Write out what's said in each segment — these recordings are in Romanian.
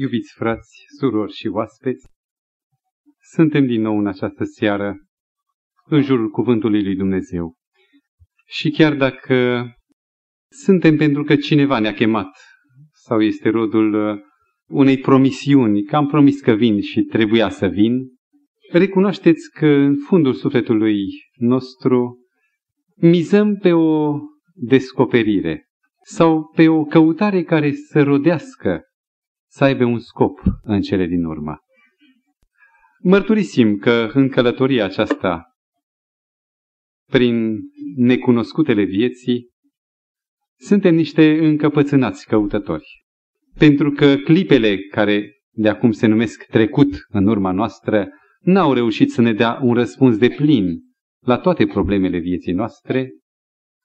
Iubiți frați, surori și oaspeți, suntem din nou în această seară în jurul Cuvântului lui Dumnezeu. Și chiar dacă suntem pentru că cineva ne-a chemat sau este rodul uh, unei promisiuni, că am promis că vin și trebuia să vin, recunoașteți că în fundul sufletului nostru mizăm pe o descoperire sau pe o căutare care să rodească, să aibă un scop în cele din urmă. Mărturisim că în călătoria aceasta, prin necunoscutele vieții, suntem niște încăpățânați căutători. Pentru că clipele care de acum se numesc trecut în urma noastră, n-au reușit să ne dea un răspuns de plin la toate problemele vieții noastre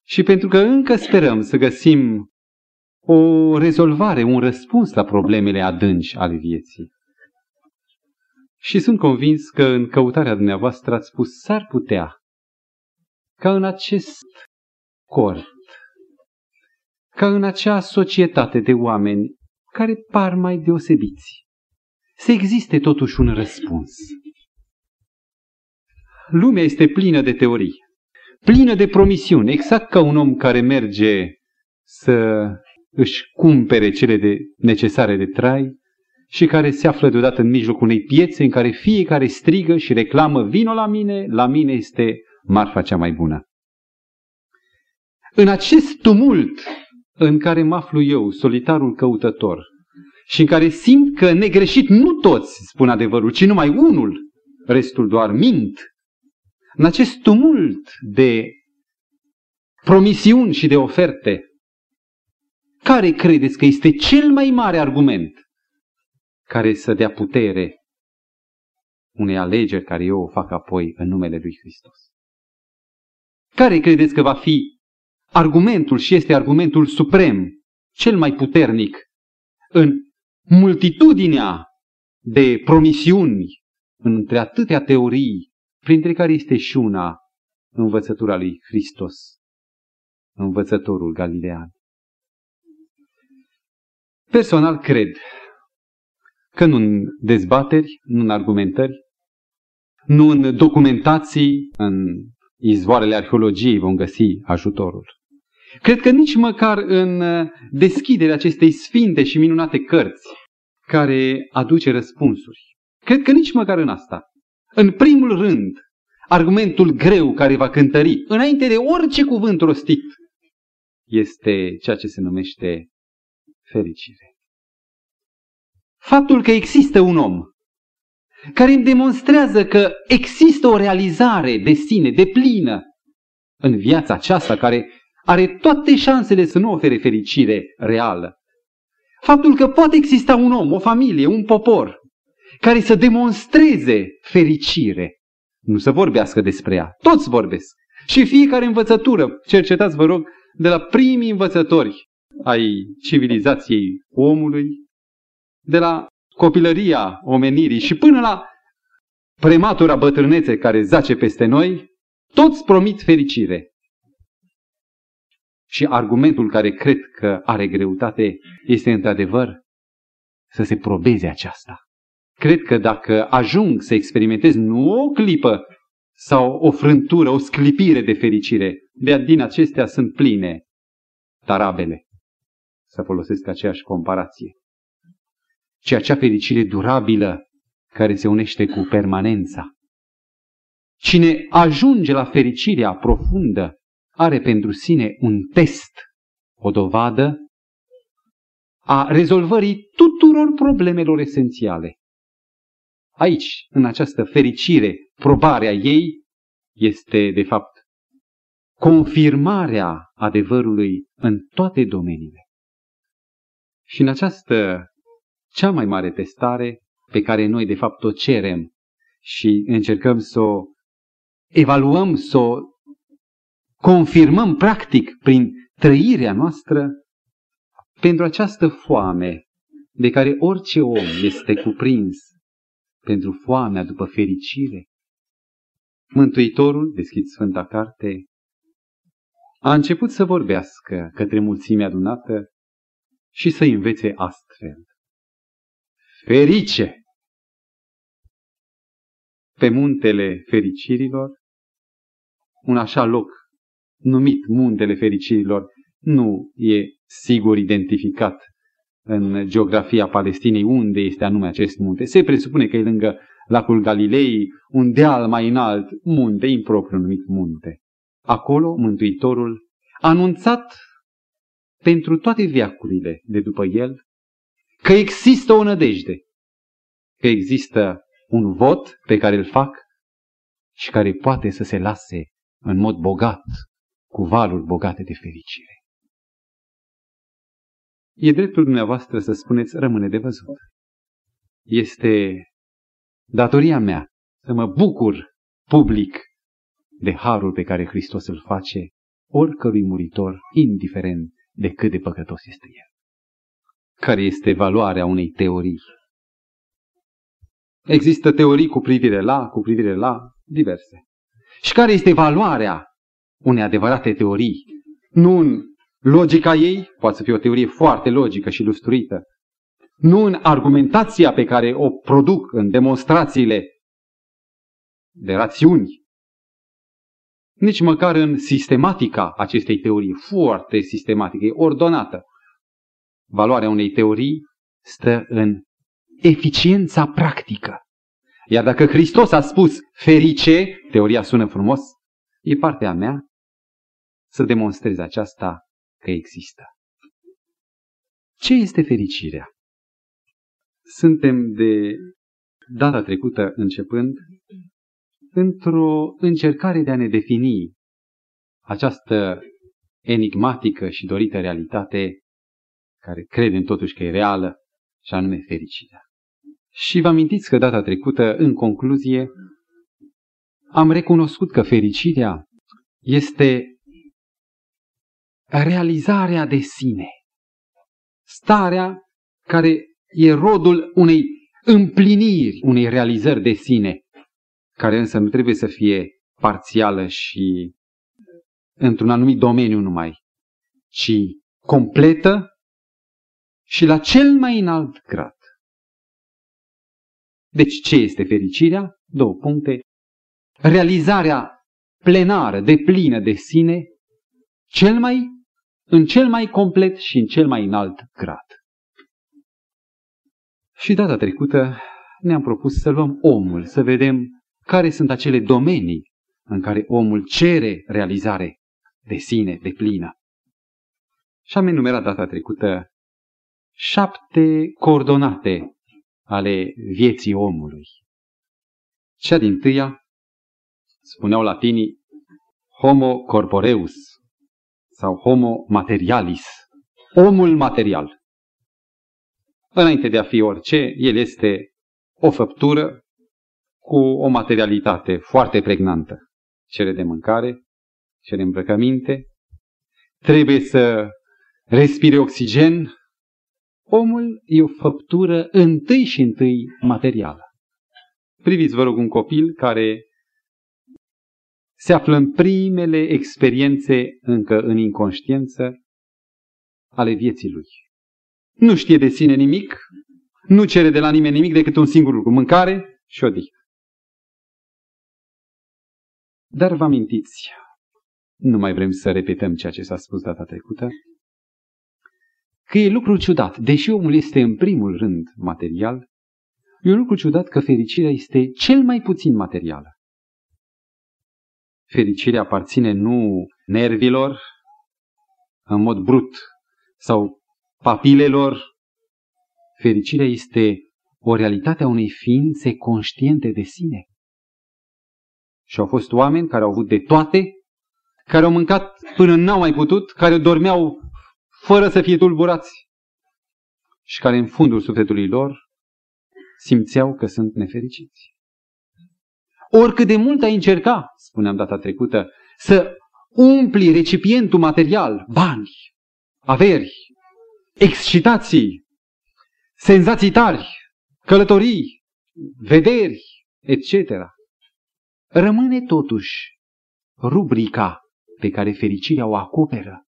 și pentru că încă sperăm să găsim o rezolvare, un răspuns la problemele adânci ale vieții. Și sunt convins că în căutarea dumneavoastră ați spus s-ar putea ca în acest cort, ca în acea societate de oameni care par mai deosebiți, să existe totuși un răspuns. Lumea este plină de teorii, plină de promisiuni, exact ca un om care merge să își cumpere cele de necesare de trai și care se află deodată în mijlocul unei piețe în care fiecare strigă și reclamă vino la mine, la mine este marfa cea mai bună. În acest tumult în care mă aflu eu, solitarul căutător, și în care simt că negreșit nu toți spun adevărul, ci numai unul, restul doar mint, în acest tumult de promisiuni și de oferte, care credeți că este cel mai mare argument care să dea putere unei alegeri care eu o fac apoi în numele lui Hristos? Care credeți că va fi argumentul și este argumentul suprem, cel mai puternic în multitudinea de promisiuni, între atâtea teorii, printre care este și una învățătura lui Hristos, învățătorul galilean. Personal cred că nu în dezbateri, nu în argumentări, nu în documentații, în izvoarele arheologiei vom găsi ajutorul. Cred că nici măcar în deschiderea acestei sfinte și minunate cărți care aduce răspunsuri. Cred că nici măcar în asta. În primul rând, argumentul greu care va cântări, înainte de orice cuvânt rostit, este ceea ce se numește fericire. Faptul că există un om care îmi demonstrează că există o realizare de sine, de plină, în viața aceasta, care are toate șansele să nu ofere fericire reală. Faptul că poate exista un om, o familie, un popor, care să demonstreze fericire, nu să vorbească despre ea. Toți vorbesc. Și fiecare învățătură, cercetați, vă rog, de la primii învățători ai civilizației omului, de la copilăria omenirii și până la prematura bătrânețe care zace peste noi, toți promit fericire. Și argumentul care cred că are greutate este într-adevăr să se probeze aceasta. Cred că dacă ajung să experimentez nu o clipă sau o frântură, o sclipire de fericire, de din acestea sunt pline tarabele. Să folosesc aceeași comparație. Ci acea fericire durabilă care se unește cu permanența. Cine ajunge la fericirea profundă are pentru sine un test, o dovadă a rezolvării tuturor problemelor esențiale. Aici, în această fericire, probarea ei este, de fapt, confirmarea adevărului în toate domeniile. Și în această cea mai mare testare pe care noi, de fapt, o cerem și încercăm să o evaluăm, să o confirmăm practic prin trăirea noastră, pentru această foame de care orice om este cuprins, pentru foamea după fericire, Mântuitorul, deschid Sfânta Carte, a început să vorbească către mulțimea adunată și să învețe astfel. ferice pe muntele fericirilor, un așa loc numit muntele fericirilor, nu e sigur identificat în geografia Palestinei unde este anume acest munte. Se presupune că e lângă lacul Galilei, un deal mai înalt, munte, impropriu numit munte. Acolo Mântuitorul a anunțat pentru toate viacurile de după el că există o nădejde, că există un vot pe care îl fac și care poate să se lase în mod bogat, cu valuri bogate de fericire. E dreptul dumneavoastră să spuneți, rămâne de văzut. Este datoria mea să mă bucur public de harul pe care Hristos îl face oricărui muritor, indiferent de cât de păcătos este el. Care este valoarea unei teorii? Există teorii cu privire la, cu privire la, diverse. Și care este valoarea unei adevărate teorii? Nu în logica ei, poate să fie o teorie foarte logică și lustruită, nu în argumentația pe care o produc în demonstrațiile de rațiuni, nici măcar în sistematica acestei teorii, foarte sistematică, e ordonată. Valoarea unei teorii stă în eficiența practică. Iar dacă Hristos a spus ferice, teoria sună frumos, e partea mea să demonstrez aceasta că există. Ce este fericirea? Suntem de data trecută începând într-o încercare de a ne defini această enigmatică și dorită realitate care credem totuși că e reală și anume fericirea. Și vă amintiți că data trecută, în concluzie, am recunoscut că fericirea este realizarea de sine. Starea care e rodul unei împliniri, unei realizări de sine, care însă nu trebuie să fie parțială și într-un anumit domeniu numai, ci completă și la cel mai înalt grad. Deci ce este fericirea? Două puncte. Realizarea plenară, de plină de sine, cel mai, în cel mai complet și în cel mai înalt grad. Și data trecută ne-am propus să luăm omul, să vedem care sunt acele domenii în care omul cere realizare de sine, de plină. Și am enumerat data trecută șapte coordonate ale vieții omului. Cea din tâia, spuneau latinii, homo corporeus sau homo materialis, omul material. Înainte de a fi orice, el este o făptură cu o materialitate foarte pregnantă. Cere de mâncare, cere îmbrăcăminte, trebuie să respire oxigen, Omul e o făptură întâi și întâi materială. Priviți, vă rog, un copil care se află în primele experiențe încă în inconștiență ale vieții lui. Nu știe de sine nimic, nu cere de la nimeni nimic decât un singur lucru, mâncare și odihnă. Dar vă amintiți, nu mai vrem să repetăm ceea ce s-a spus data trecută, că e lucru ciudat, deși omul este în primul rând material, e un lucru ciudat că fericirea este cel mai puțin materială. Fericirea aparține nu nervilor, în mod brut, sau papilelor. Fericirea este o realitate a unei ființe conștiente de sine. Și au fost oameni care au avut de toate, care au mâncat până n-au mai putut, care dormeau fără să fie tulburați și care în fundul sufletului lor simțeau că sunt nefericiți. Oricât de mult ai încerca, spuneam data trecută, să umpli recipientul material, bani, averi, excitații, senzații tari, călătorii, vederi, etc. Rămâne totuși rubrica pe care fericirea o acoperă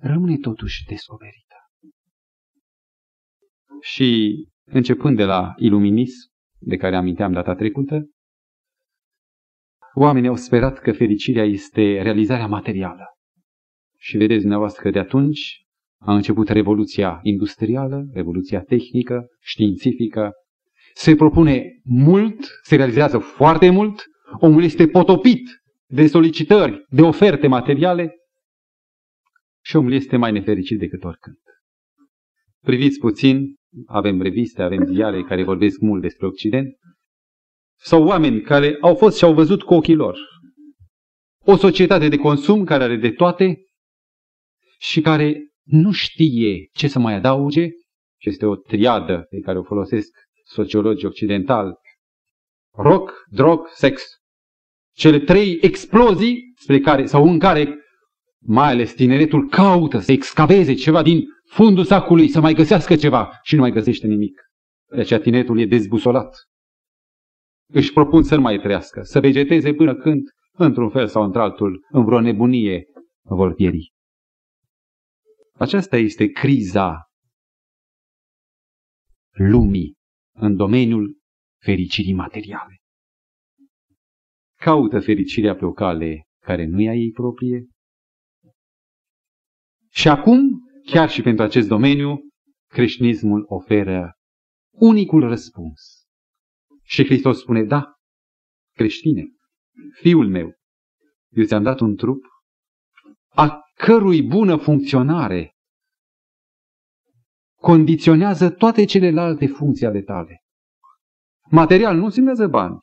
rămâne totuși descoperită. Și începând de la iluminism, de care aminteam data trecută, oamenii au sperat că fericirea este realizarea materială. Și vedeți dumneavoastră că de atunci a început revoluția industrială, revoluția tehnică, științifică. Se propune mult, se realizează foarte mult, omul este potopit de solicitări, de oferte materiale și omul este mai nefericit decât oricând. Priviți puțin, avem reviste, avem ziare care vorbesc mult despre Occident, sau oameni care au fost și au văzut cu ochii lor. O societate de consum care are de toate și care nu știe ce să mai adauge, și este o triadă pe care o folosesc sociologii occidentali, rock, drog, sex. Cele trei explozii spre care, sau în care mai ales tineretul caută să excaveze ceva din fundul sacului, să mai găsească ceva și nu mai găsește nimic. De aceea tineretul e dezbusolat. Își propun să nu mai trăiască, să vegeteze până când, într-un fel sau într-altul, în vreo nebunie, vor pieri. Aceasta este criza lumii în domeniul fericirii materiale. Caută fericirea pe o cale care nu e a ei proprie. Și acum, chiar și pentru acest domeniu, creștinismul oferă unicul răspuns. Și Hristos spune, da, creștine, fiul meu, eu ți-am dat un trup a cărui bună funcționare condiționează toate celelalte funcții ale tale. Material nu însemnează bani,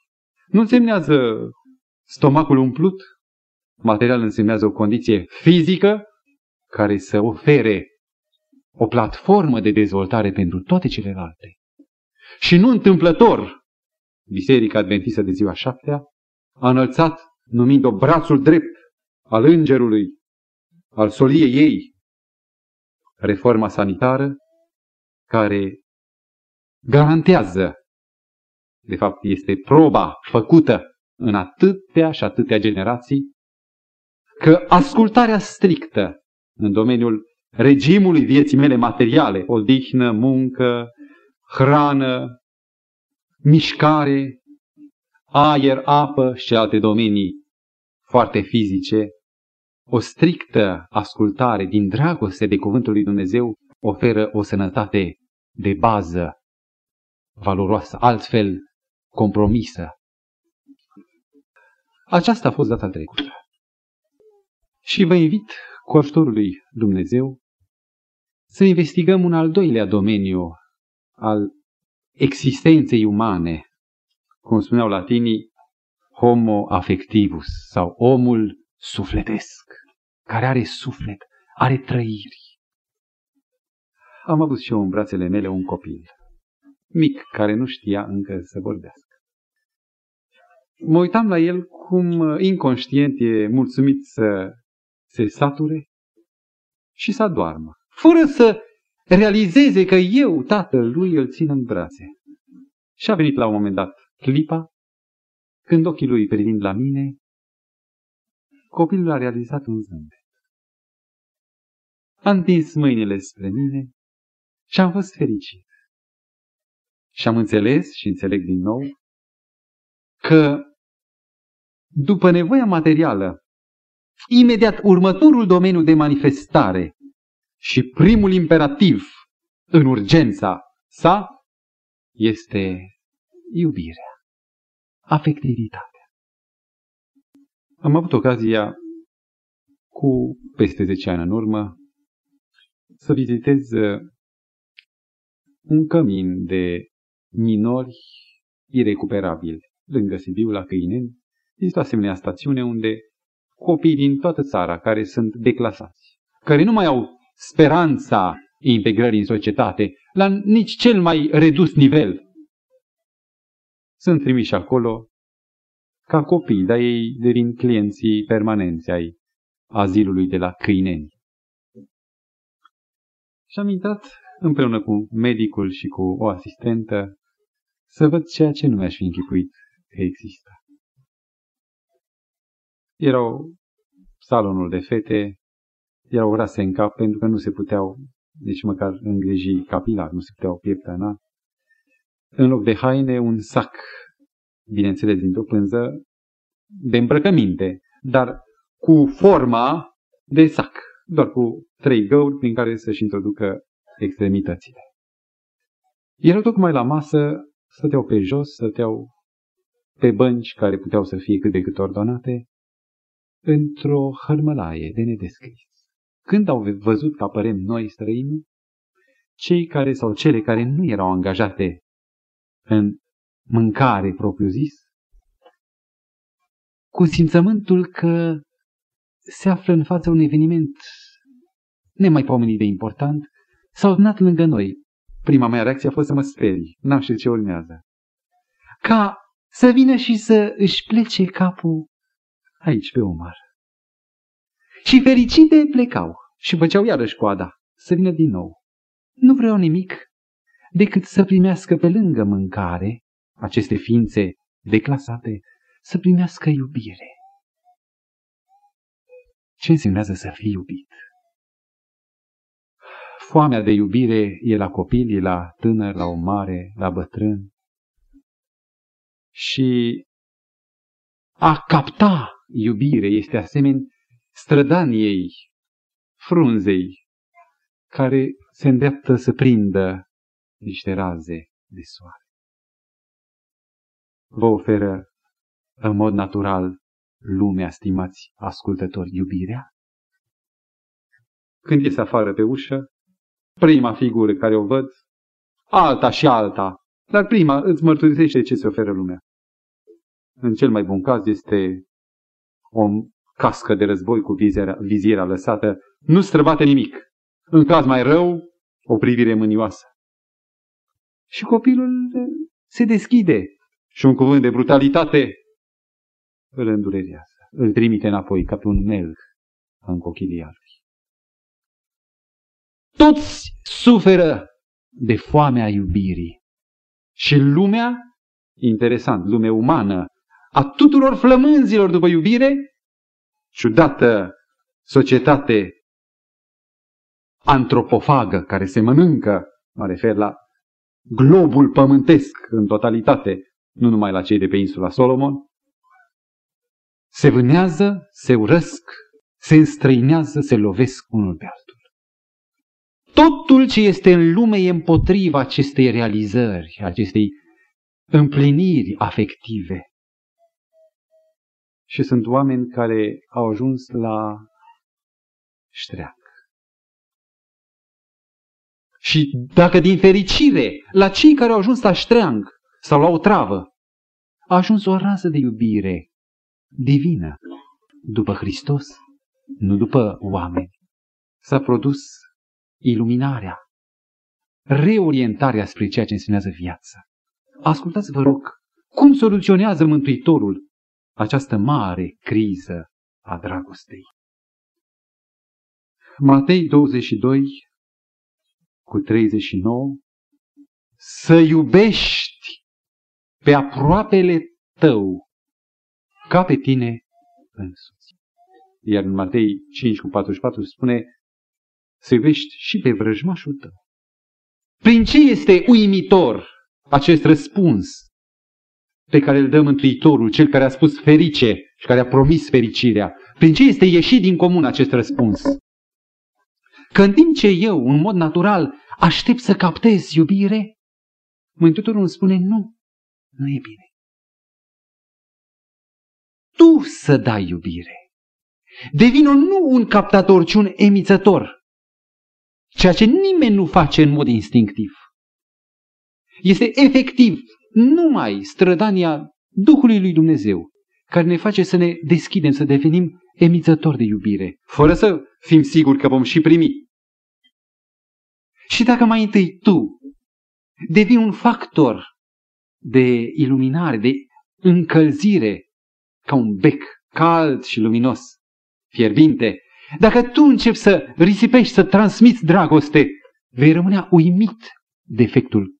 nu însemnează stomacul umplut, material însemnează o condiție fizică care să ofere o platformă de dezvoltare pentru toate celelalte. Și nu întâmplător, Biserica Adventistă de ziua șaptea a înălțat, numind-o brațul drept al îngerului al soliei ei, reforma sanitară, care garantează, de fapt este proba făcută în atâtea și atâtea generații, că ascultarea strictă în domeniul regimului vieții mele materiale, odihnă, muncă, hrană, mișcare, aer, apă și alte domenii foarte fizice, o strictă ascultare din dragoste de Cuvântul lui Dumnezeu oferă o sănătate de bază valoroasă, altfel compromisă. Aceasta a fost data trecută. Și vă invit cu ajutorul lui Dumnezeu să investigăm un al doilea domeniu al existenței umane, cum spuneau latinii, homo affectivus sau omul sufletesc care are suflet, are trăiri. Am avut și eu în brațele mele un copil, mic, care nu știa încă să vorbească. Mă uitam la el cum inconștient e mulțumit să se sature și să doarmă, fără să realizeze că eu, tatăl lui, îl țin în brațe. Și a venit la un moment dat clipa când ochii lui privind la mine, copilul a realizat un zâmbet a întins mâinile spre mine și am fost fericit. Și am înțeles și înțeleg din nou că după nevoia materială, imediat următorul domeniu de manifestare și primul imperativ în urgența sa este iubirea, afectivitatea. Am avut ocazia cu peste 10 ani în urmă să vizitez uh, un cămin de minori irecuperabili lângă Sibiu, la Căineni. Este o asemenea stațiune unde copii din toată țara care sunt declasați, care nu mai au speranța integrării în societate, la nici cel mai redus nivel, sunt trimiși acolo ca copii, dar ei devin clienții permanenți ai azilului de la Câineni. Și am intrat împreună cu medicul și cu o asistentă să văd ceea ce nu mi-aș fi închipuit că există. Erau salonul de fete, erau rase în cap pentru că nu se puteau nici măcar îngriji capilar, nu se puteau pieptăna. în loc de haine, un sac, bineînțeles, dintr-o pânză de îmbrăcăminte, dar cu forma de sac, doar cu trei găuri prin care să-și introducă extremitățile. Erau tocmai la masă, stăteau pe jos, stăteau pe bănci care puteau să fie cât de cât ordonate, într-o hărmălaie de nedescris. Când au văzut că apărem noi străini, cei care sau cele care nu erau angajate în mâncare propriu-zis, cu simțământul că se află în fața un eveniment nemaipomenit de important, s-au adunat lângă noi. Prima mea reacție a fost să mă sperii, n-am știut ce urmează. Ca să vină și să își plece capul aici pe Omar. Și fericite plecau și făceau iarăși coada să vină din nou. Nu vreau nimic decât să primească pe lângă mâncare aceste ființe declasate, să primească iubire. Ce însemnează să fii iubit? Foamea de iubire e la copil, e la tânăr, la o mare, la bătrân. Și a capta iubire este asemenea strădaniei, frunzei, care se îndreaptă să prindă niște raze de soare. Vă oferă în mod natural lumea, stimați ascultători, iubirea? Când ies afară pe ușă, prima figură care o văd, alta și alta, dar prima îți mărturisește ce se oferă lumea. În cel mai bun caz este o cască de război cu viziera, viziera lăsată, nu străbate nimic. În caz mai rău, o privire mânioasă. Și copilul se deschide și un cuvânt de brutalitate îl îndurerează, îl trimite înapoi ca pe un melc în cochilii albi. Toți suferă de foamea iubirii. Și lumea, interesant, lumea umană, a tuturor flămânzilor după iubire, ciudată societate antropofagă care se mănâncă, mă refer la globul pământesc în totalitate, nu numai la cei de pe insula Solomon, se vânează, se urăsc, se înstrăinează, se lovesc unul pe altul. Totul ce este în lume e împotriva acestei realizări, acestei împliniri afective. Și sunt oameni care au ajuns la ștreac. Și dacă din fericire, la cei care au ajuns la ștreang sau la o travă, a ajuns o rază de iubire divină, după Hristos, nu după oameni, s-a produs iluminarea, reorientarea spre ceea ce însemnează viața. Ascultați, vă rog, cum soluționează Mântuitorul această mare criză a dragostei. Matei 22 cu 39 Să iubești pe aproapele tău ca pe tine însuți. Iar în Matei 5 cu 44 spune să iubești și pe vrăjmașul tău. Prin ce este uimitor acest răspuns pe care îl dă Mântuitorul, cel care a spus ferice și care a promis fericirea? Prin ce este ieșit din comun acest răspuns? Că în timp ce eu, în mod natural, aștept să captez iubire, Mântuitorul îmi spune nu, nu e bine. Tu să dai iubire. Devino nu un captator, ci un emițător. Ceea ce nimeni nu face în mod instinctiv. Este efectiv numai strădania Duhului lui Dumnezeu, care ne face să ne deschidem, să devenim emițători de iubire, fără să fim siguri că vom și primi. Și dacă mai întâi tu devii un factor de iluminare, de încălzire, ca un bec cald și luminos, fierbinte, dacă tu începi să risipești, să transmiți dragoste, vei rămâne uimit de efectul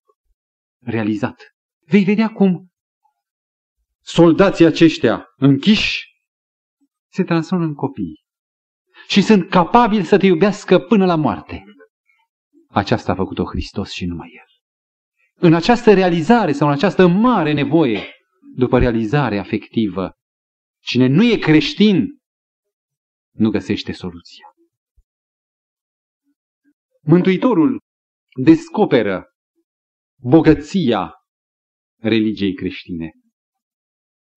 realizat. Vei vedea cum soldații aceștia închiși se transformă în copii și sunt capabili să te iubească până la moarte. Aceasta a făcut-o Hristos și numai El. în această realizare sau în această mare nevoie după realizare afectivă. Cine nu e creștin, nu găsește soluția. Mântuitorul descoperă bogăția religiei creștine.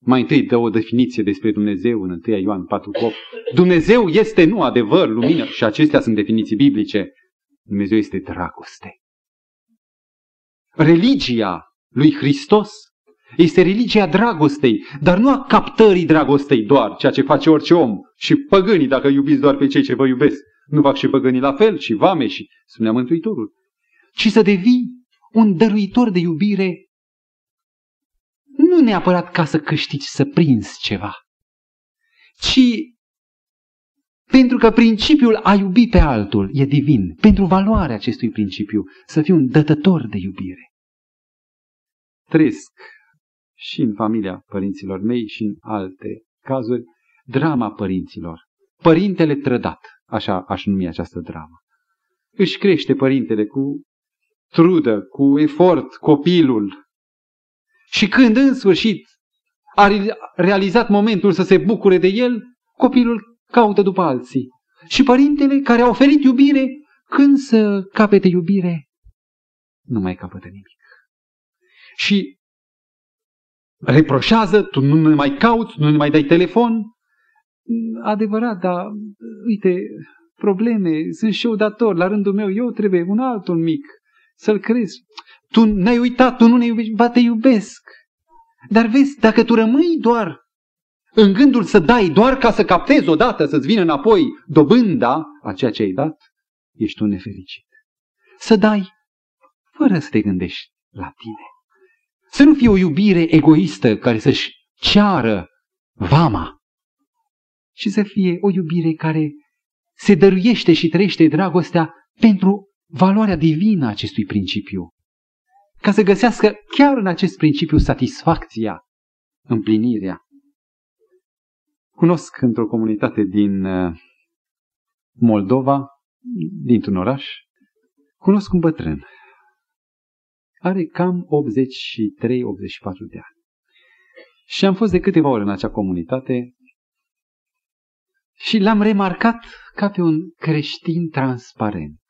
Mai întâi dă o definiție despre Dumnezeu în 1 Ioan 4:8. Dumnezeu este nu adevăr, lumină și acestea sunt definiții biblice. Dumnezeu este dragoste. Religia lui Hristos este religia dragostei, dar nu a captării dragostei doar, ceea ce face orice om. Și păgânii, dacă iubiți doar pe cei ce vă iubesc, nu fac și păgânii la fel, și vame, și spunea Mântuitorul. Ci să devii un dăruitor de iubire, nu neapărat ca să câștigi, să prinzi ceva, ci pentru că principiul a iubi pe altul e divin, pentru valoarea acestui principiu, să fii un dătător de iubire. Trăiesc și în familia părinților mei și în alte cazuri drama părinților. Părintele trădat, așa aș numi această dramă. Își crește părintele cu trudă, cu efort, copilul. Și când în sfârșit a realizat momentul să se bucure de el, copilul caută după alții. Și părintele care a oferit iubire, când să capete iubire, nu mai capătă nimic. Și reproșează, tu nu ne mai cauți, nu ne mai dai telefon. Adevărat, dar uite, probleme, sunt și eu dator, la rândul meu, eu trebuie un altul mic, să-l crezi. Tu ne-ai uitat, tu nu ne iubești, ba te iubesc. Dar vezi, dacă tu rămâi doar în gândul să dai doar ca să captezi odată, să-ți vină înapoi dobânda a ceea ce ai dat, ești un nefericit. Să dai fără să te gândești la tine. Să nu fie o iubire egoistă care să-și ceară vama, și să fie o iubire care se dăruiește și trăiește dragostea pentru valoarea divină a acestui principiu. Ca să găsească chiar în acest principiu satisfacția, împlinirea. Cunosc într-o comunitate din uh, Moldova, dintr-un oraș, cunosc un bătrân. Are cam 83-84 de ani. Și am fost de câteva ori în acea comunitate și l-am remarcat ca pe un creștin transparent,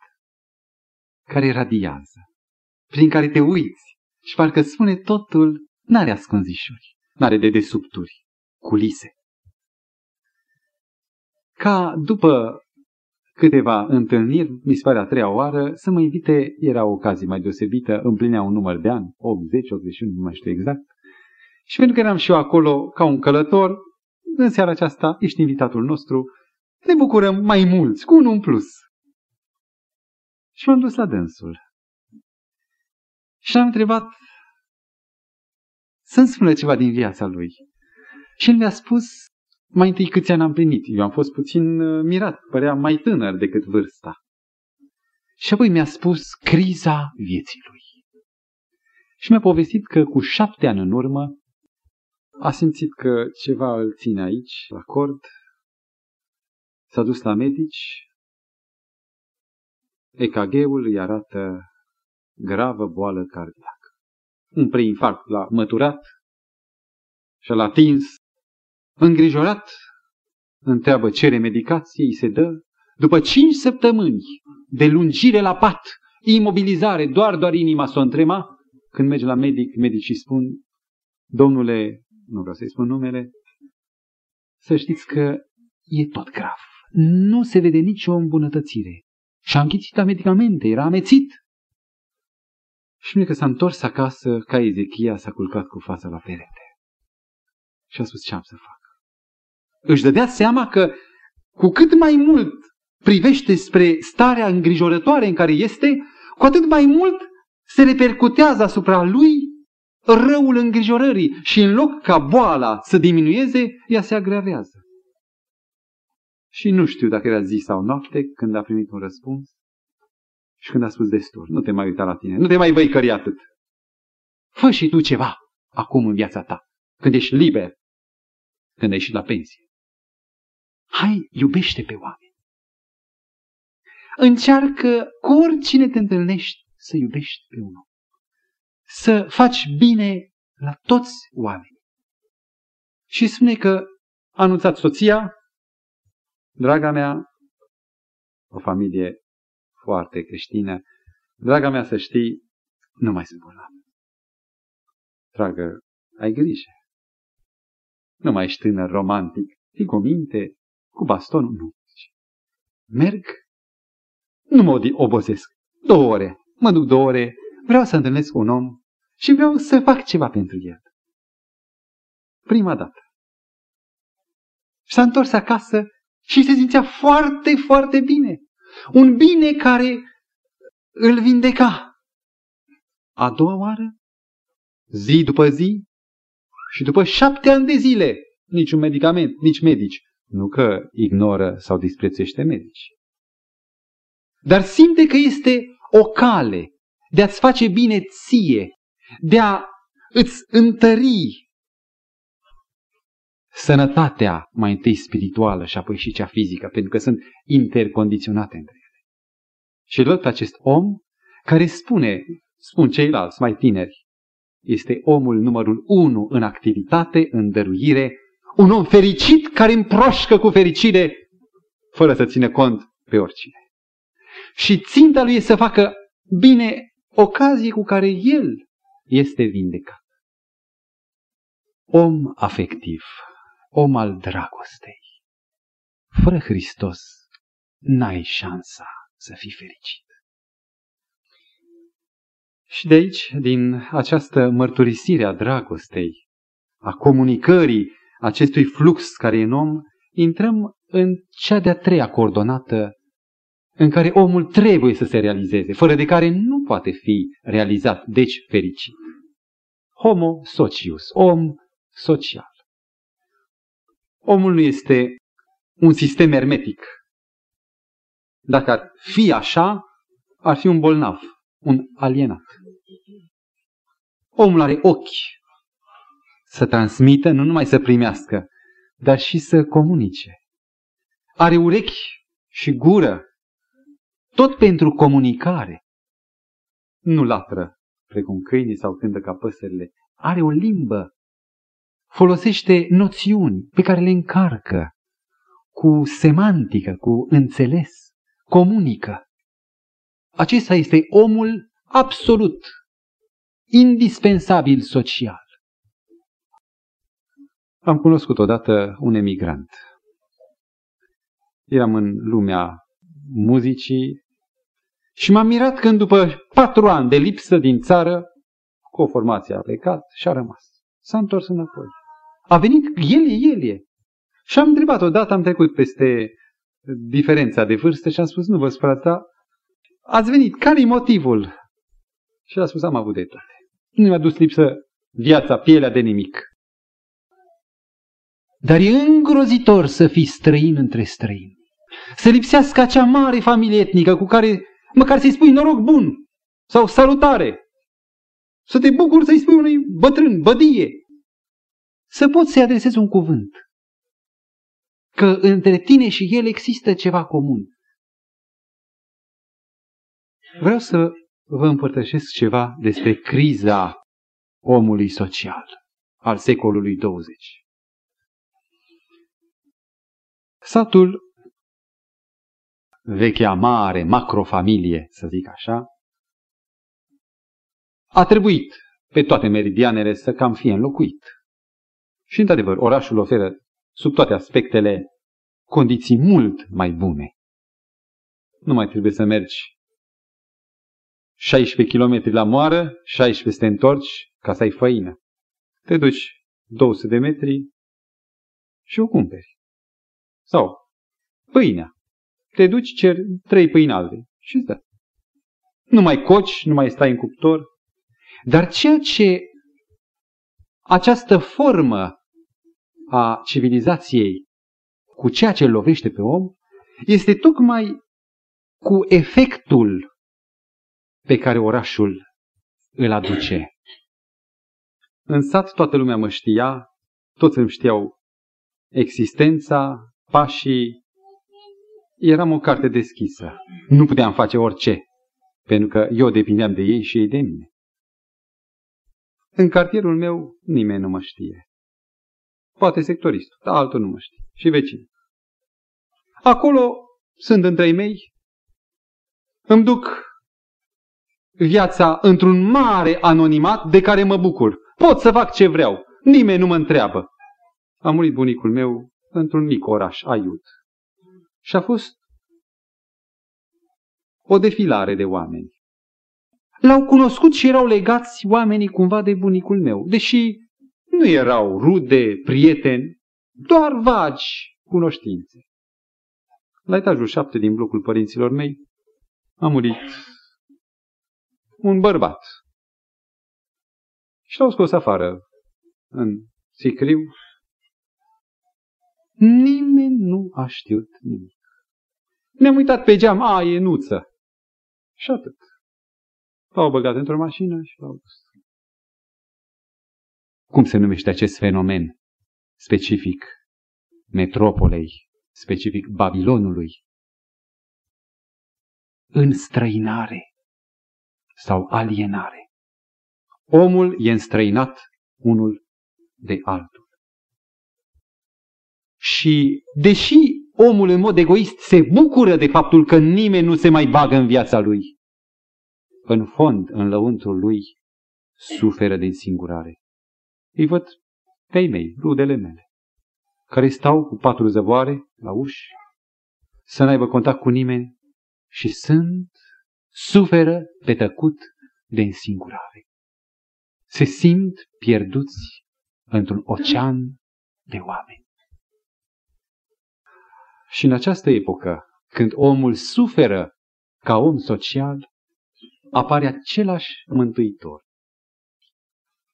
care radiază, prin care te uiți și parcă spune totul, n-are ascunzișuri, n-are de desubturi, culise ca după câteva întâlniri, mi se pare a treia oară, să mă invite, era o ocazie mai deosebită, împlinea un număr de ani, 80, 81, nu mai știu exact. Și pentru că eram și eu acolo ca un călător, în seara aceasta ești invitatul nostru, ne bucurăm mai mulți, cu unul în plus. Și m-am dus la dânsul. Și am întrebat să-mi spună ceva din viața lui. Și el mi-a spus mai întâi câți ani am plinit. Eu am fost puțin uh, mirat, părea mai tânăr decât vârsta. Și apoi mi-a spus criza vieții lui. Și mi-a povestit că cu șapte ani în urmă a simțit că ceva îl ține aici, la cord, s-a dus la medici, EKG-ul îi arată gravă boală cardiacă. Un preinfarct l-a măturat și l-a atins Îngrijorat, întreabă cere medicație, îi se dă. După cinci săptămâni de lungire la pat, imobilizare, doar, doar inima s-o întrema, când merge la medic, medicii spun, domnule, nu vreau să-i spun numele, să știți că e tot grav. Nu se vede nicio îmbunătățire. Și-a închițit la medicamente, era amețit. Și mie că s-a întors acasă ca Ezechia, s-a culcat cu fața la perete. Și a spus ce am să fac își dădea seama că cu cât mai mult privește spre starea îngrijorătoare în care este, cu atât mai mult se repercutează asupra lui răul îngrijorării și în loc ca boala să diminueze, ea se agravează. Și nu știu dacă era zi sau noapte când a primit un răspuns și când a spus destul, nu te mai uita la tine, nu te mai văicări atât. Fă și tu ceva acum în viața ta, când ești liber, când ești la pensie. Hai, iubește pe oameni. Încearcă cu oricine te întâlnești să iubești pe unul. să faci bine la toți oamenii. Și spune că a anunțat soția, draga mea, o familie foarte creștină, draga mea să știi, nu mai sunt bolnav. Dragă, ai grijă. Nu mai ești tânăr romantic, fii cu minte, cu bastonul, nu. Merg, nu mă obosesc. Două ore. Mă duc două ore, vreau să întâlnesc un om și vreau să fac ceva pentru el. Prima dată. S-a întors acasă și se simțea foarte, foarte bine. Un bine care îl vindeca. A doua oară, zi după zi și după șapte ani de zile, niciun medicament, nici medici. Nu că ignoră sau disprețuiește medici. Dar simte că este o cale de a-ți face bine ție, de a îți întări sănătatea mai întâi spirituală și apoi și cea fizică, pentru că sunt intercondiționate între ele. Și îl văd pe acest om care spune, spun ceilalți mai tineri, este omul numărul unu în activitate, în dăruire, un om fericit care împroșcă cu fericire fără să țină cont pe oricine. Și ținta lui este să facă bine ocazie cu care el este vindecat. Om afectiv, om al dragostei. Fără Hristos n-ai șansa să fii fericit. Și de aici, din această mărturisire a dragostei, a comunicării acestui flux care e în om, intrăm în cea de-a treia coordonată în care omul trebuie să se realizeze, fără de care nu poate fi realizat, deci fericit. Homo socius, om social. Omul nu este un sistem hermetic. Dacă ar fi așa, ar fi un bolnav, un alienat. Omul are ochi să transmită, nu numai să primească, dar și să comunice. Are urechi și gură tot pentru comunicare. Nu latră precum câinii sau cântă ca păsările. Are o limbă. Folosește noțiuni pe care le încarcă cu semantică, cu înțeles. Comunică. Acesta este omul absolut, indispensabil social. Am cunoscut odată un emigrant. Eram în lumea muzicii, și m-am mirat când după patru ani de lipsă din țară, cu o formație a plecat și a rămas. S-a întors înapoi. A venit, el e, el e. Și am întrebat odată, am trecut peste diferența de vârstă și am spus, nu vă spărați, dar ați venit, care-i motivul? Și a spus, am avut de toate. Nu mi-a dus lipsă viața, pielea de nimic. Dar e îngrozitor să fii străin între străini. Să lipsească acea mare familie etnică cu care Măcar să-i spui noroc bun sau salutare. Să te bucuri să-i spui unui bătrân, bădie. Să poți să-i adresezi un cuvânt. Că între tine și el există ceva comun. Vreau să vă împărtășesc ceva despre criza omului social al secolului 20. Satul vechea mare macrofamilie, să zic așa, a trebuit pe toate meridianele să cam fie înlocuit. Și, într-adevăr, orașul oferă, sub toate aspectele, condiții mult mai bune. Nu mai trebuie să mergi 16 km la moară, 16 să te întorci ca să ai făină. Te duci 200 de metri și o cumperi. Sau pâinea te duci, cer trei pâini albe și îți dă. Nu mai coci, nu mai stai în cuptor. Dar ceea ce această formă a civilizației cu ceea ce îl lovește pe om este tocmai cu efectul pe care orașul îl aduce. În sat toată lumea mă știa, toți îmi știau existența, pașii, eram o carte deschisă. Nu puteam face orice, pentru că eu depindeam de ei și ei de mine. În cartierul meu nimeni nu mă știe. Poate sectoristul, dar altul nu mă știe. Și vecin. Acolo sunt între ei mei. Îmi duc viața într-un mare anonimat de care mă bucur. Pot să fac ce vreau. Nimeni nu mă întreabă. A murit bunicul meu într-un mic oraș, Aiut. Și a fost o defilare de oameni. L-au cunoscut și erau legați oamenii cumva de bunicul meu, deși nu erau rude, prieteni, doar vagi cunoștințe. La etajul șapte din blocul părinților mei a murit un bărbat. Și l-au scos afară în sicriu. Nimeni nu a știut nimic. Ne-am uitat pe geam, a, e nuță. Și atât. L-au băgat într-o mașină și l-au dus. Cum se numește acest fenomen specific metropolei, specific Babilonului? Înstrăinare sau alienare. Omul e înstrăinat unul de altul. Și deși omul în mod egoist se bucură de faptul că nimeni nu se mai bagă în viața lui, în fond, în lăuntrul lui, suferă de însingurare. Îi văd pe ei mei, rudele mele, care stau cu patru zăvoare la uși, să n-aibă contact cu nimeni și sunt, suferă pe tăcut de însingurare. Se simt pierduți într-un ocean de oameni. Și în această epocă, când omul suferă ca om social, apare același mântuitor.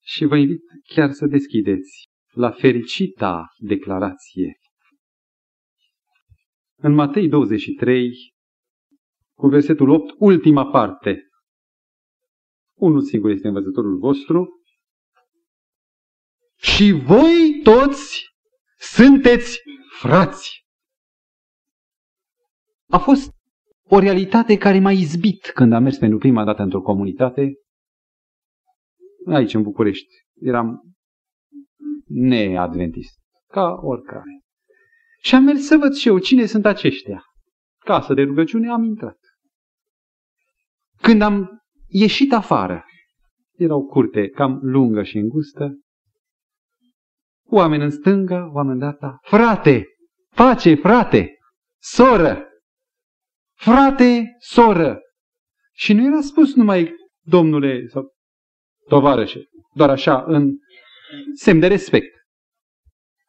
Și vă invit chiar să deschideți la fericita declarație. În Matei 23, cu versetul 8, ultima parte. Unul singur este învățătorul vostru. Și voi toți sunteți frați. A fost o realitate care m-a izbit când am mers pentru prima dată într-o comunitate, aici în București. Eram neadventist, ca oricare. Și am mers să văd și eu cine sunt aceștia. Casă de rugăciune am intrat. Când am ieșit afară, era o curte cam lungă și îngustă, oameni în stânga, oameni în data, frate, pace, frate, soră, frate, soră. Și nu era spus numai domnule sau tovarășe, doar așa, în semn de respect.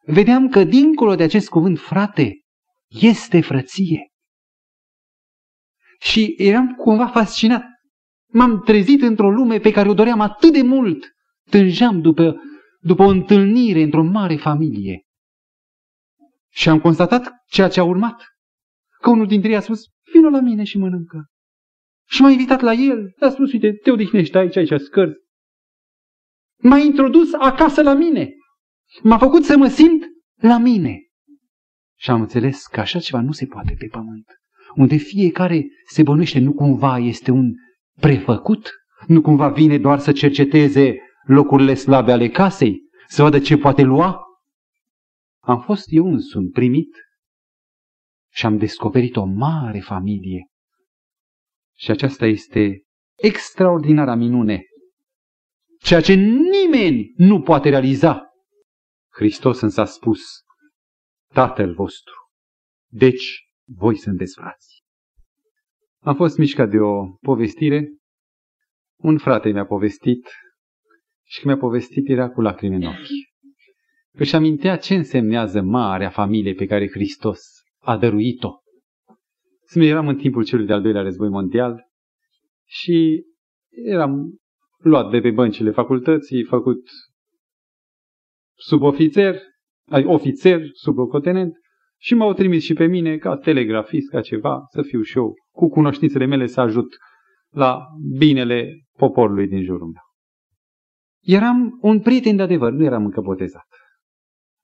Vedeam că dincolo de acest cuvânt frate este frăție. Și eram cumva fascinat. M-am trezit într-o lume pe care o doream atât de mult. Tângeam după, după o întâlnire într-o mare familie. Și am constatat ceea ce a urmat. Că unul dintre ei a spus, vină la mine și mănâncă. Și m-a invitat la el, a spus, uite, te odihnești aici, aici, scări. M-a introdus acasă la mine. M-a făcut să mă simt la mine. Și am înțeles că așa ceva nu se poate pe pământ. Unde fiecare se bănuiește, nu cumva este un prefăcut, nu cumva vine doar să cerceteze locurile slabe ale casei, să vadă ce poate lua. Am fost eu însumi primit și am descoperit o mare familie. Și aceasta este extraordinara minune. Ceea ce nimeni nu poate realiza. Hristos însă a spus, Tatăl vostru. Deci, voi sunteți frați. Am fost mișcat de o povestire. Un frate mi-a povestit și când mi-a povestit era cu lacrimi în ochi. Își amintea ce însemnează marea familie pe care Hristos a dăruit-o. Să eram în timpul celui de-al doilea război mondial și eram luat de pe băncile facultății, făcut subofițer, ai ofițer, sublocotenent și m-au trimis și pe mine ca telegrafist, ca ceva, să fiu și eu, cu cunoștințele mele să ajut la binele poporului din jurul meu. Eram un prieten de adevăr, nu eram încă botezat.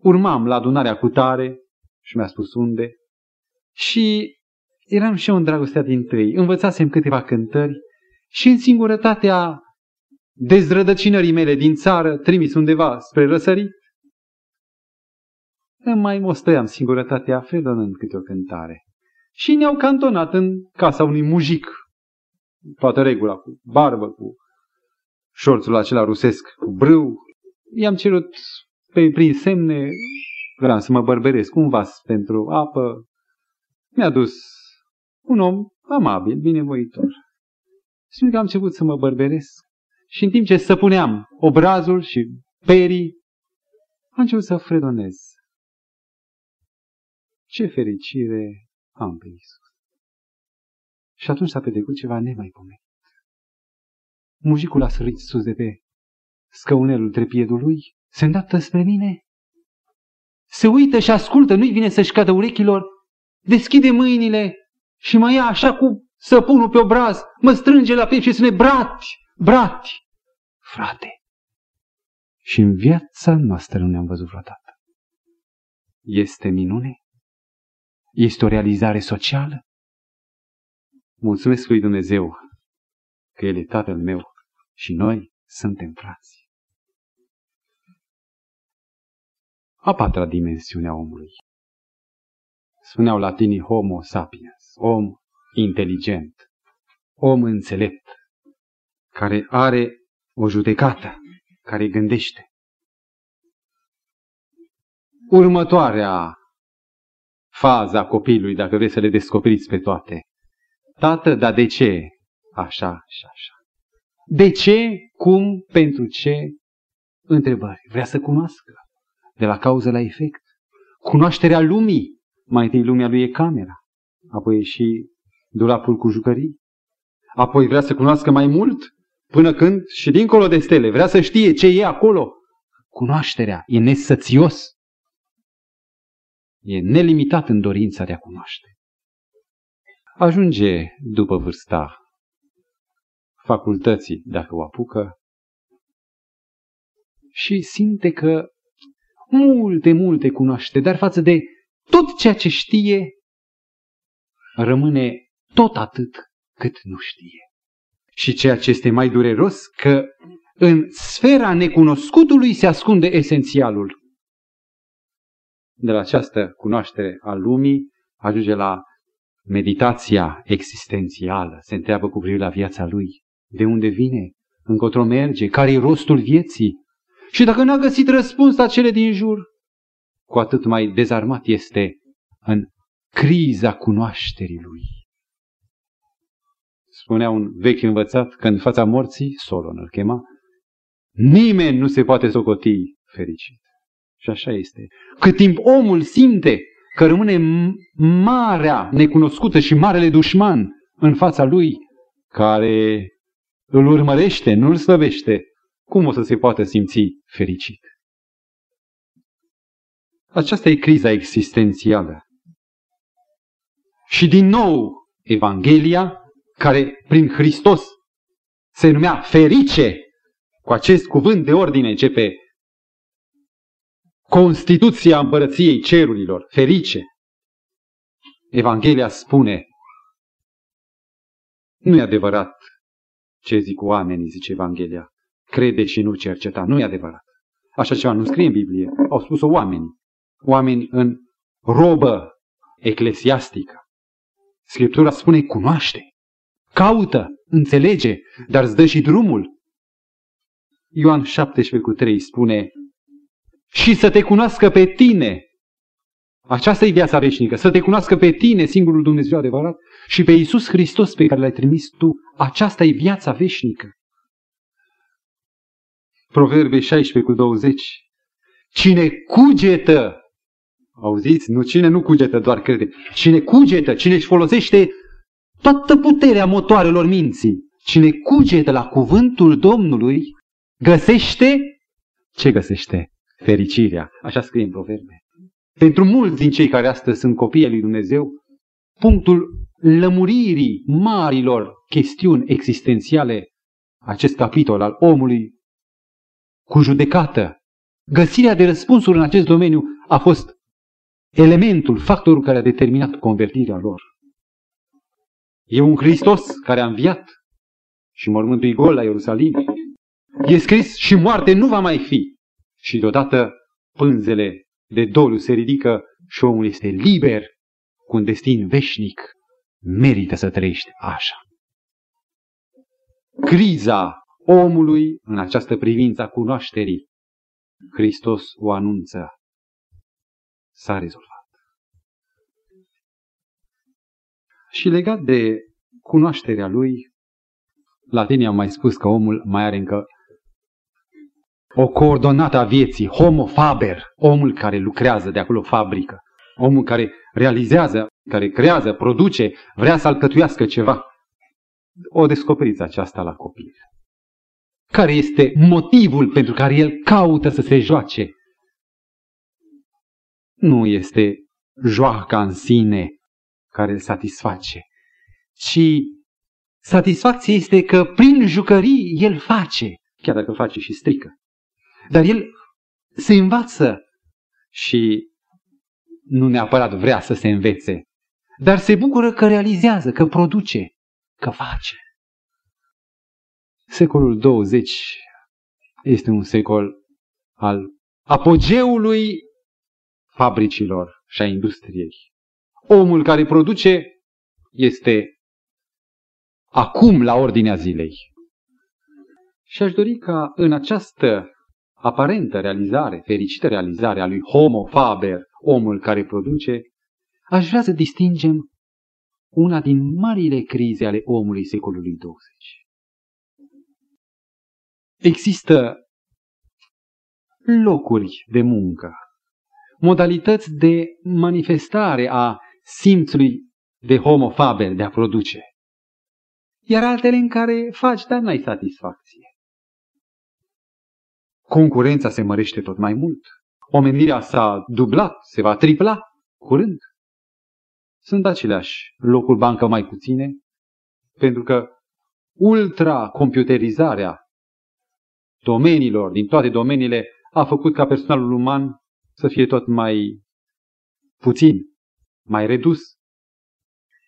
Urmam la adunarea cu tare și mi-a spus unde, și eram și eu îndrăgosteat din tâi. Învățasem câteva cântări și în singurătatea dezrădăcinării mele din țară, trimis undeva spre răsărit, îmi mai mostăiam singurătatea fredonând câte o cântare. Și ne-au cantonat în casa unui mujic, toată regula, cu barbă, cu șorțul acela rusesc, cu brâu. I-am cerut pe, prin semne, vreau să mă bărberesc, un vas pentru apă. Mi-a dus un om amabil, binevoitor. Și că am început să mă bărberesc și în timp ce săpuneam obrazul și perii, am început să fredonez. Ce fericire am pe Iisus. Și atunci s-a petrecut ceva nemaipomenit. Mujicul a sărit sus de pe scăunelul trepiedului, se îndată spre mine, se uită și ascultă, nu-i vine să-și cadă urechilor, deschide mâinile și mă ia așa cu săpunul pe obraz, mă strânge la piept și spune, brati, brati, frate. Și în viața noastră nu ne-am văzut vreodată. Este minune? Este o realizare socială? Mulțumesc lui Dumnezeu că El e Tatăl meu și noi suntem frați. A patra dimensiune a omului. Spuneau latinii homo sapiens, om inteligent, om înțelept, care are o judecată, care gândește. Următoarea fază a copilului, dacă vreți să le descoperiți pe toate. Tată, dar de ce? Așa și așa. De ce? Cum? Pentru ce? Întrebări. Vrea să cunoască. De la cauză la efect. Cunoașterea lumii. Mai întâi lumea lui e camera. Apoi e și dulapul cu jucării. Apoi vrea să cunoască mai mult până când și dincolo de stele. Vrea să știe ce e acolo. Cunoașterea e nesățios. E nelimitat în dorința de a cunoaște. Ajunge după vârsta facultății, dacă o apucă, și simte că multe, multe cunoaște, dar față de tot ceea ce știe, rămâne tot atât cât nu știe. Și ceea ce este mai dureros, că în sfera necunoscutului se ascunde esențialul. De la această cunoaștere a lumii ajunge la meditația existențială, se întreabă cu privire la viața lui. De unde vine? Încotro merge? Care e rostul vieții? Și dacă n-a găsit răspuns la cele din jur, cu atât mai dezarmat este în criza cunoașterii lui. Spunea un vechi învățat că în fața morții, Solon îl chema, nimeni nu se poate socoti fericit. Și așa este. Cât timp omul simte că rămâne marea necunoscută și marele dușman în fața lui, care îl urmărește, nu îl slăvește, cum o să se poată simți fericit? Aceasta e criza existențială. Și din nou, Evanghelia, care prin Hristos se numea ferice, cu acest cuvânt de ordine începe Constituția împărăției cerurilor, ferice. Evanghelia spune, nu e adevărat ce zic oamenii, zice Evanghelia. Crede și nu cerceta. Nu e adevărat. Așa ceva nu scrie în Biblie. Au spus-o oameni. Oameni în robă eclesiastică. Scriptura spune cunoaște, caută, înțelege, dar îți dă și drumul. Ioan 17 cu 3 spune și să te cunoască pe tine. Aceasta e viața veșnică, să te cunoască pe tine, singurul Dumnezeu adevărat, și pe Iisus Hristos pe care l-ai trimis tu. Aceasta e viața veșnică. Proverbe 16 cu 20. Cine cugetă, auziți, nu cine nu cugetă, doar crede, cine cugetă, cine își folosește toată puterea motoarelor minții, cine cugetă la cuvântul Domnului, găsește, ce găsește? fericirea. Așa scrie în proverbe. Pentru mulți din cei care astăzi sunt copii ai lui Dumnezeu, punctul lămuririi marilor chestiuni existențiale, acest capitol al omului cu judecată, găsirea de răspunsuri în acest domeniu a fost elementul, factorul care a determinat convertirea lor. E un Hristos care a înviat și mormântul gol la Ierusalim. e scris și moarte nu va mai fi. Și deodată pânzele de doliu se ridică și omul este liber cu un destin veșnic. Merită să trăiești așa. Criza omului în această privință a cunoașterii, Hristos o anunță, s-a rezolvat. Și legat de cunoașterea lui, la tine am mai spus că omul mai are încă o coordonată a vieții, homo faber, omul care lucrează de acolo fabrică, omul care realizează, care creează, produce, vrea să alcătuiască ceva. O descoperiți aceasta la copil. Care este motivul pentru care el caută să se joace? Nu este joaca în sine care îl satisface, ci satisfacția este că prin jucării el face, chiar dacă face și strică. Dar el se învață și nu neapărat vrea să se învețe, dar se bucură că realizează, că produce, că face. Secolul 20 este un secol al apogeului fabricilor și a industriei. Omul care produce este acum la ordinea zilei. Și aș dori ca în această aparentă realizare, fericită realizare a lui Homo Faber, omul care produce, aș vrea să distingem una din marile crize ale omului secolului 20. Există locuri de muncă, modalități de manifestare a simțului de homo faber, de a produce. Iar altele în care faci, dar n-ai satisfacție. Concurența se mărește tot mai mult. Omenirea s-a dublat, se va tripla curând. Sunt aceleași locuri bancă mai puține, pentru că ultracomputerizarea domeniilor, din toate domeniile, a făcut ca personalul uman să fie tot mai puțin, mai redus.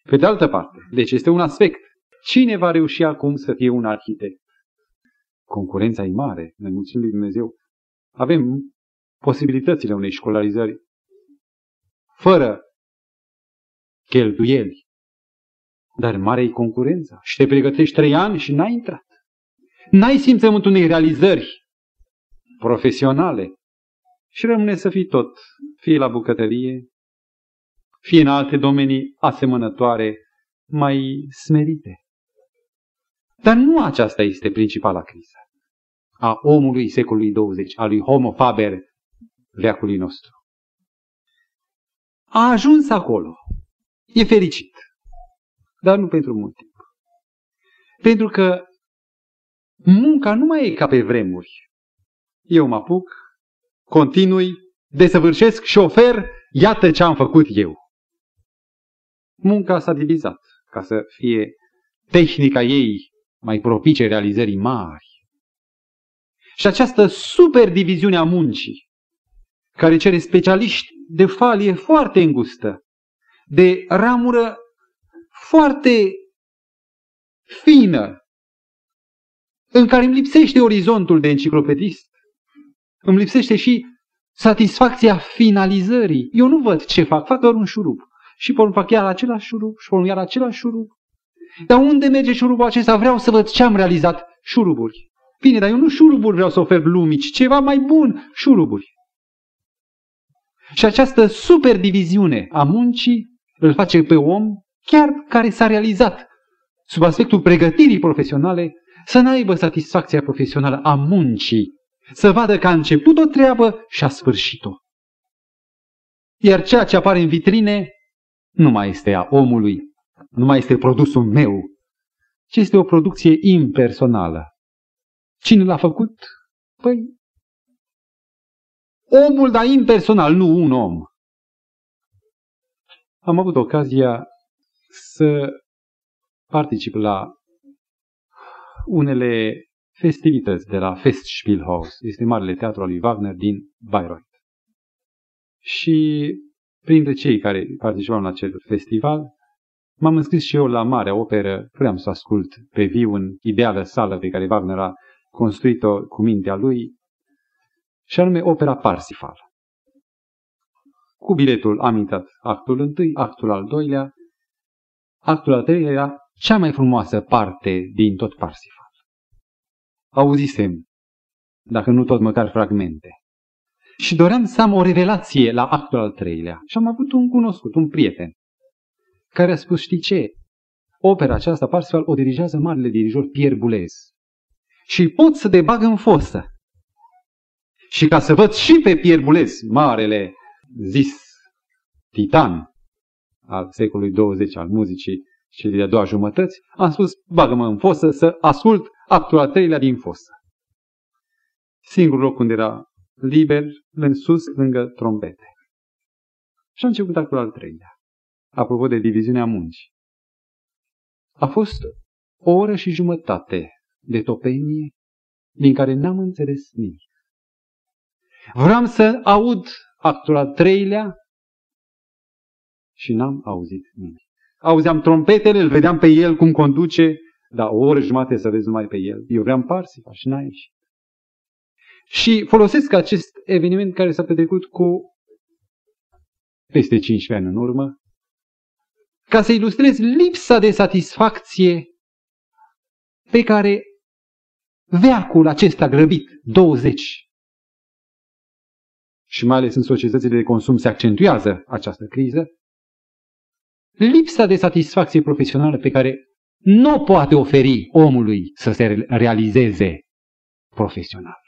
Pe de altă parte, deci este un aspect. Cine va reuși acum să fie un arhitect? Concurența e mare, noi mulțumim lui Dumnezeu. Avem posibilitățile unei școlarizări fără cheltuieli. Dar mare e concurența. Și te pregătești trei ani și n-ai intrat. N-ai simțământul unei realizări profesionale. Și rămâne să fii tot, fie la bucătărie, fie în alte domenii asemănătoare, mai smerite. Dar nu aceasta este principala criză a omului secolului 20, a lui Homo Faber veacului nostru. A ajuns acolo. E fericit. Dar nu pentru mult timp. Pentru că munca nu mai e ca pe vremuri. Eu mă apuc, continui, desăvârșesc și șofer, iată ce am făcut eu. Munca s-a divizat ca să fie tehnica ei mai propice realizării mari. Și această superdiviziune a muncii, care cere specialiști de falie foarte îngustă, de ramură foarte fină, în care îmi lipsește orizontul de enciclopedist, îmi lipsește și satisfacția finalizării. Eu nu văd ce fac, fac doar un șurub. Și pe fac iar același șurub, și pe iar același șurub. Dar unde merge șurubul acesta? Vreau să văd ce am realizat. Șuruburi. Bine, dar eu nu șuruburi vreau să ofer lumii, ci ceva mai bun, șuruburi. Și această superdiviziune a muncii îl face pe om, chiar care s-a realizat sub aspectul pregătirii profesionale, să n-aibă satisfacția profesională a muncii, să vadă că a început o treabă și a sfârșit-o. Iar ceea ce apare în vitrine nu mai este a omului, nu mai este produsul meu, ci este o producție impersonală. Cine l-a făcut? Păi, omul, dar impersonal, nu un om. Am avut ocazia să particip la unele festivități de la Festspielhaus, este marele teatru al lui Wagner din Bayreuth. Și printre cei care participau la acel festival, m-am înscris și eu la marea operă, vreau să ascult pe viu în ideală sală pe care Wagner a construit-o cu mintea lui, și anume opera Parsifal. Cu biletul am intrat actul întâi, actul al doilea, actul al treilea era cea mai frumoasă parte din tot Parsifal. Auzisem, dacă nu tot măcar fragmente. Și doream să am o revelație la actul al treilea. Și am avut un cunoscut, un prieten, care a spus, știi ce? Opera aceasta, Parsifal, o dirigează marele dirijor Pierre Boulez. Și pot să te bag în fosă. Și ca să văd și pe Pierre Boulez, marele zis titan al secolului 20 al muzicii și de-a doua jumătăți, am spus, bagă-mă în fosă să ascult actul al treilea din fosă. Singurul loc unde era liber, în sus, lângă trompete. Și a început actul al treilea. Apropo de diviziunea muncii. A fost o oră și jumătate de topenie din care n-am înțeles nimic. Vreau să aud actul al treilea și n-am auzit nimic. Auzeam trompetele, îl vedeam pe el cum conduce, dar o oră jumate să vezi numai pe el. Eu vreau Parsifa și n-a ieșit. Și folosesc acest eveniment care s-a petrecut cu peste 15 ani în urmă, ca să ilustrez lipsa de satisfacție pe care veacul acesta grăbit, 20, și mai ales în societățile de consum se accentuează această criză, lipsa de satisfacție profesională pe care nu poate oferi omului să se realizeze profesional.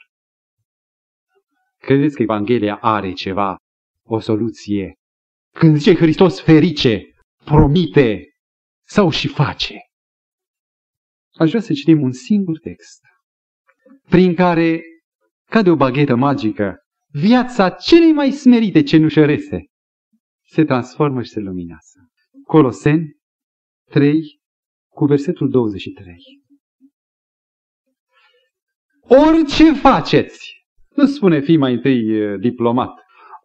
Credeți că Evanghelia are ceva, o soluție? Când zice Hristos ferice, promite sau și face. Aș vrea să citim un singur text prin care, ca de o baghetă magică, viața celei mai smerite cenușărese se transformă și se luminează. Coloseni 3 cu versetul 23. Orice faceți, nu spune fi mai întâi diplomat,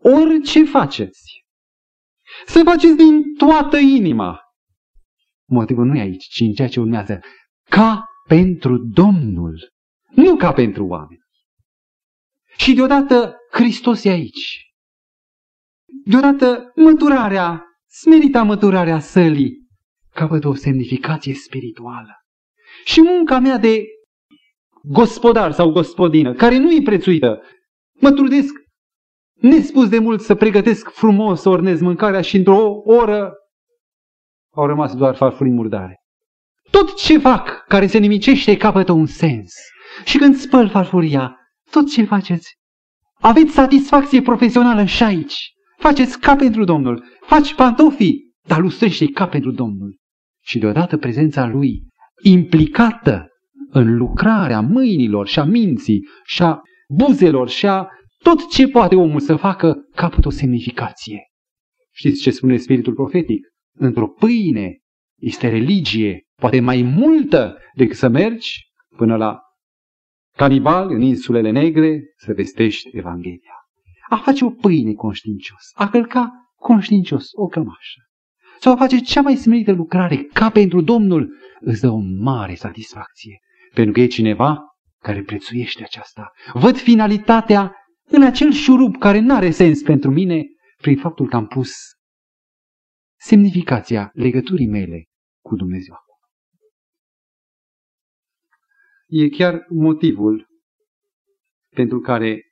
orice faceți, să faceți din toată inima. Motivul nu e aici, ci în ceea ce urmează. Ca pentru Domnul, nu ca pentru oameni. Și deodată Hristos e aici. Deodată măturarea, smerita măturarea sălii, capătă o semnificație spirituală. Și munca mea de gospodar sau gospodină, care nu e prețuită, mă trudesc nespus de mult să pregătesc frumos, să ornez mâncarea și într-o oră au rămas doar farfurii murdare. Tot ce fac care se nimicește capătă un sens. Și când spăl farfuria, tot ce faceți, aveți satisfacție profesională și aici. Faceți ca pentru Domnul. Faci pantofii, dar lustrește ca pentru Domnul. Și deodată prezența Lui, implicată în lucrarea mâinilor și a minții și a buzelor și a tot ce poate omul să facă capăt o semnificație. Știți ce spune spiritul profetic? Într-o pâine este religie, poate mai multă decât să mergi până la canibal în insulele negre să vestești Evanghelia. A face o pâine conștiincios, a călca conștiincios o cămașă. Sau a face cea mai smerită lucrare ca pentru Domnul, îți dă o mare satisfacție. Pentru că e cineva care prețuiește aceasta. Văd finalitatea în acel șurub care nu are sens pentru mine prin faptul că am pus semnificația legăturii mele cu Dumnezeu. E chiar motivul pentru care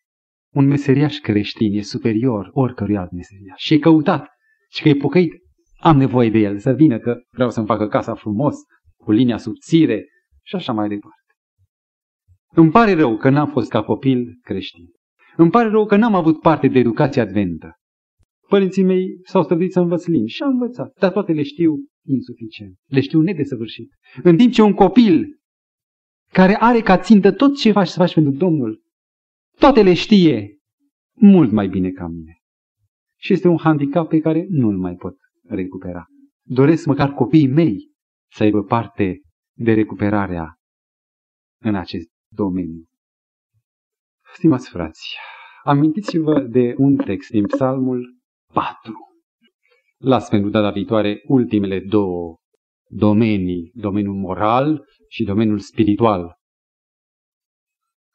un meseriaș creștin e superior oricărui alt meseriaș. Și e căutat și că e pocăit, am nevoie de el să vină că vreau să-mi facă casa frumos, cu linia subțire și așa mai departe. Îmi pare rău că n-am fost ca copil creștin. Îmi pare rău că n-am avut parte de educație adventă. Părinții mei s-au stăvit să învăț limbi și am învățat, dar toate le știu insuficient. Le știu nedesăvârșit. În timp ce un copil care are ca țintă tot ce faci să faci pentru Domnul, toate le știe mult mai bine ca mine. Și este un handicap pe care nu-l mai pot recupera. Doresc măcar copiii mei să aibă parte de recuperarea în acest domeniu. Stimați frați, amintiți-vă de un text din Psalmul 4. Las pentru data viitoare ultimele două domenii, domeniul moral și domeniul spiritual.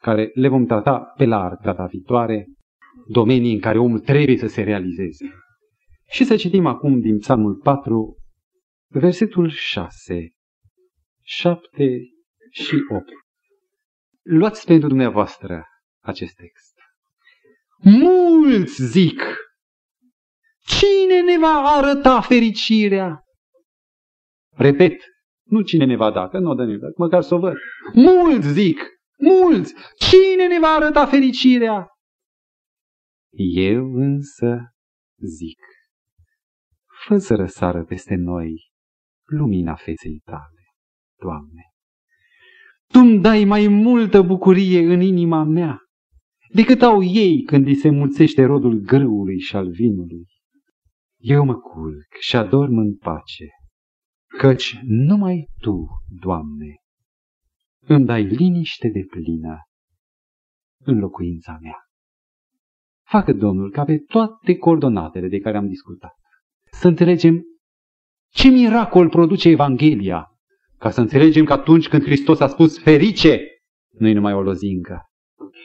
care le vom trata pe larg data viitoare, domenii în care omul trebuie să se realizeze. Și să citim acum din Psalmul 4, versetul 6, 7 și 8. Luați pentru dumneavoastră acest text. Mulți zic, cine ne va arăta fericirea? Repet, nu cine ne va da, că nu o dă nimeni, măcar să o văd. Mulți zic, mulți, cine ne va arăta fericirea? Eu însă zic, fă să răsară peste noi lumina feței tale, Doamne. Tu îmi dai mai multă bucurie în inima mea decât au ei când îi se mulțește rodul grâului și al vinului. Eu mă culc și adorm în pace, căci numai Tu, Doamne, îmi dai liniște de plină în locuința mea. Facă Domnul ca pe toate coordonatele de care am discutat să înțelegem ce miracol produce Evanghelia, ca să înțelegem că atunci când Hristos a spus ferice, nu e numai o lozincă,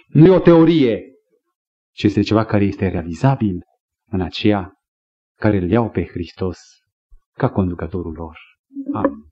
nu e o teorie, ci este ceva care este realizabil în aceea care îl iau pe Hristos ca conducătorul lor. Amin.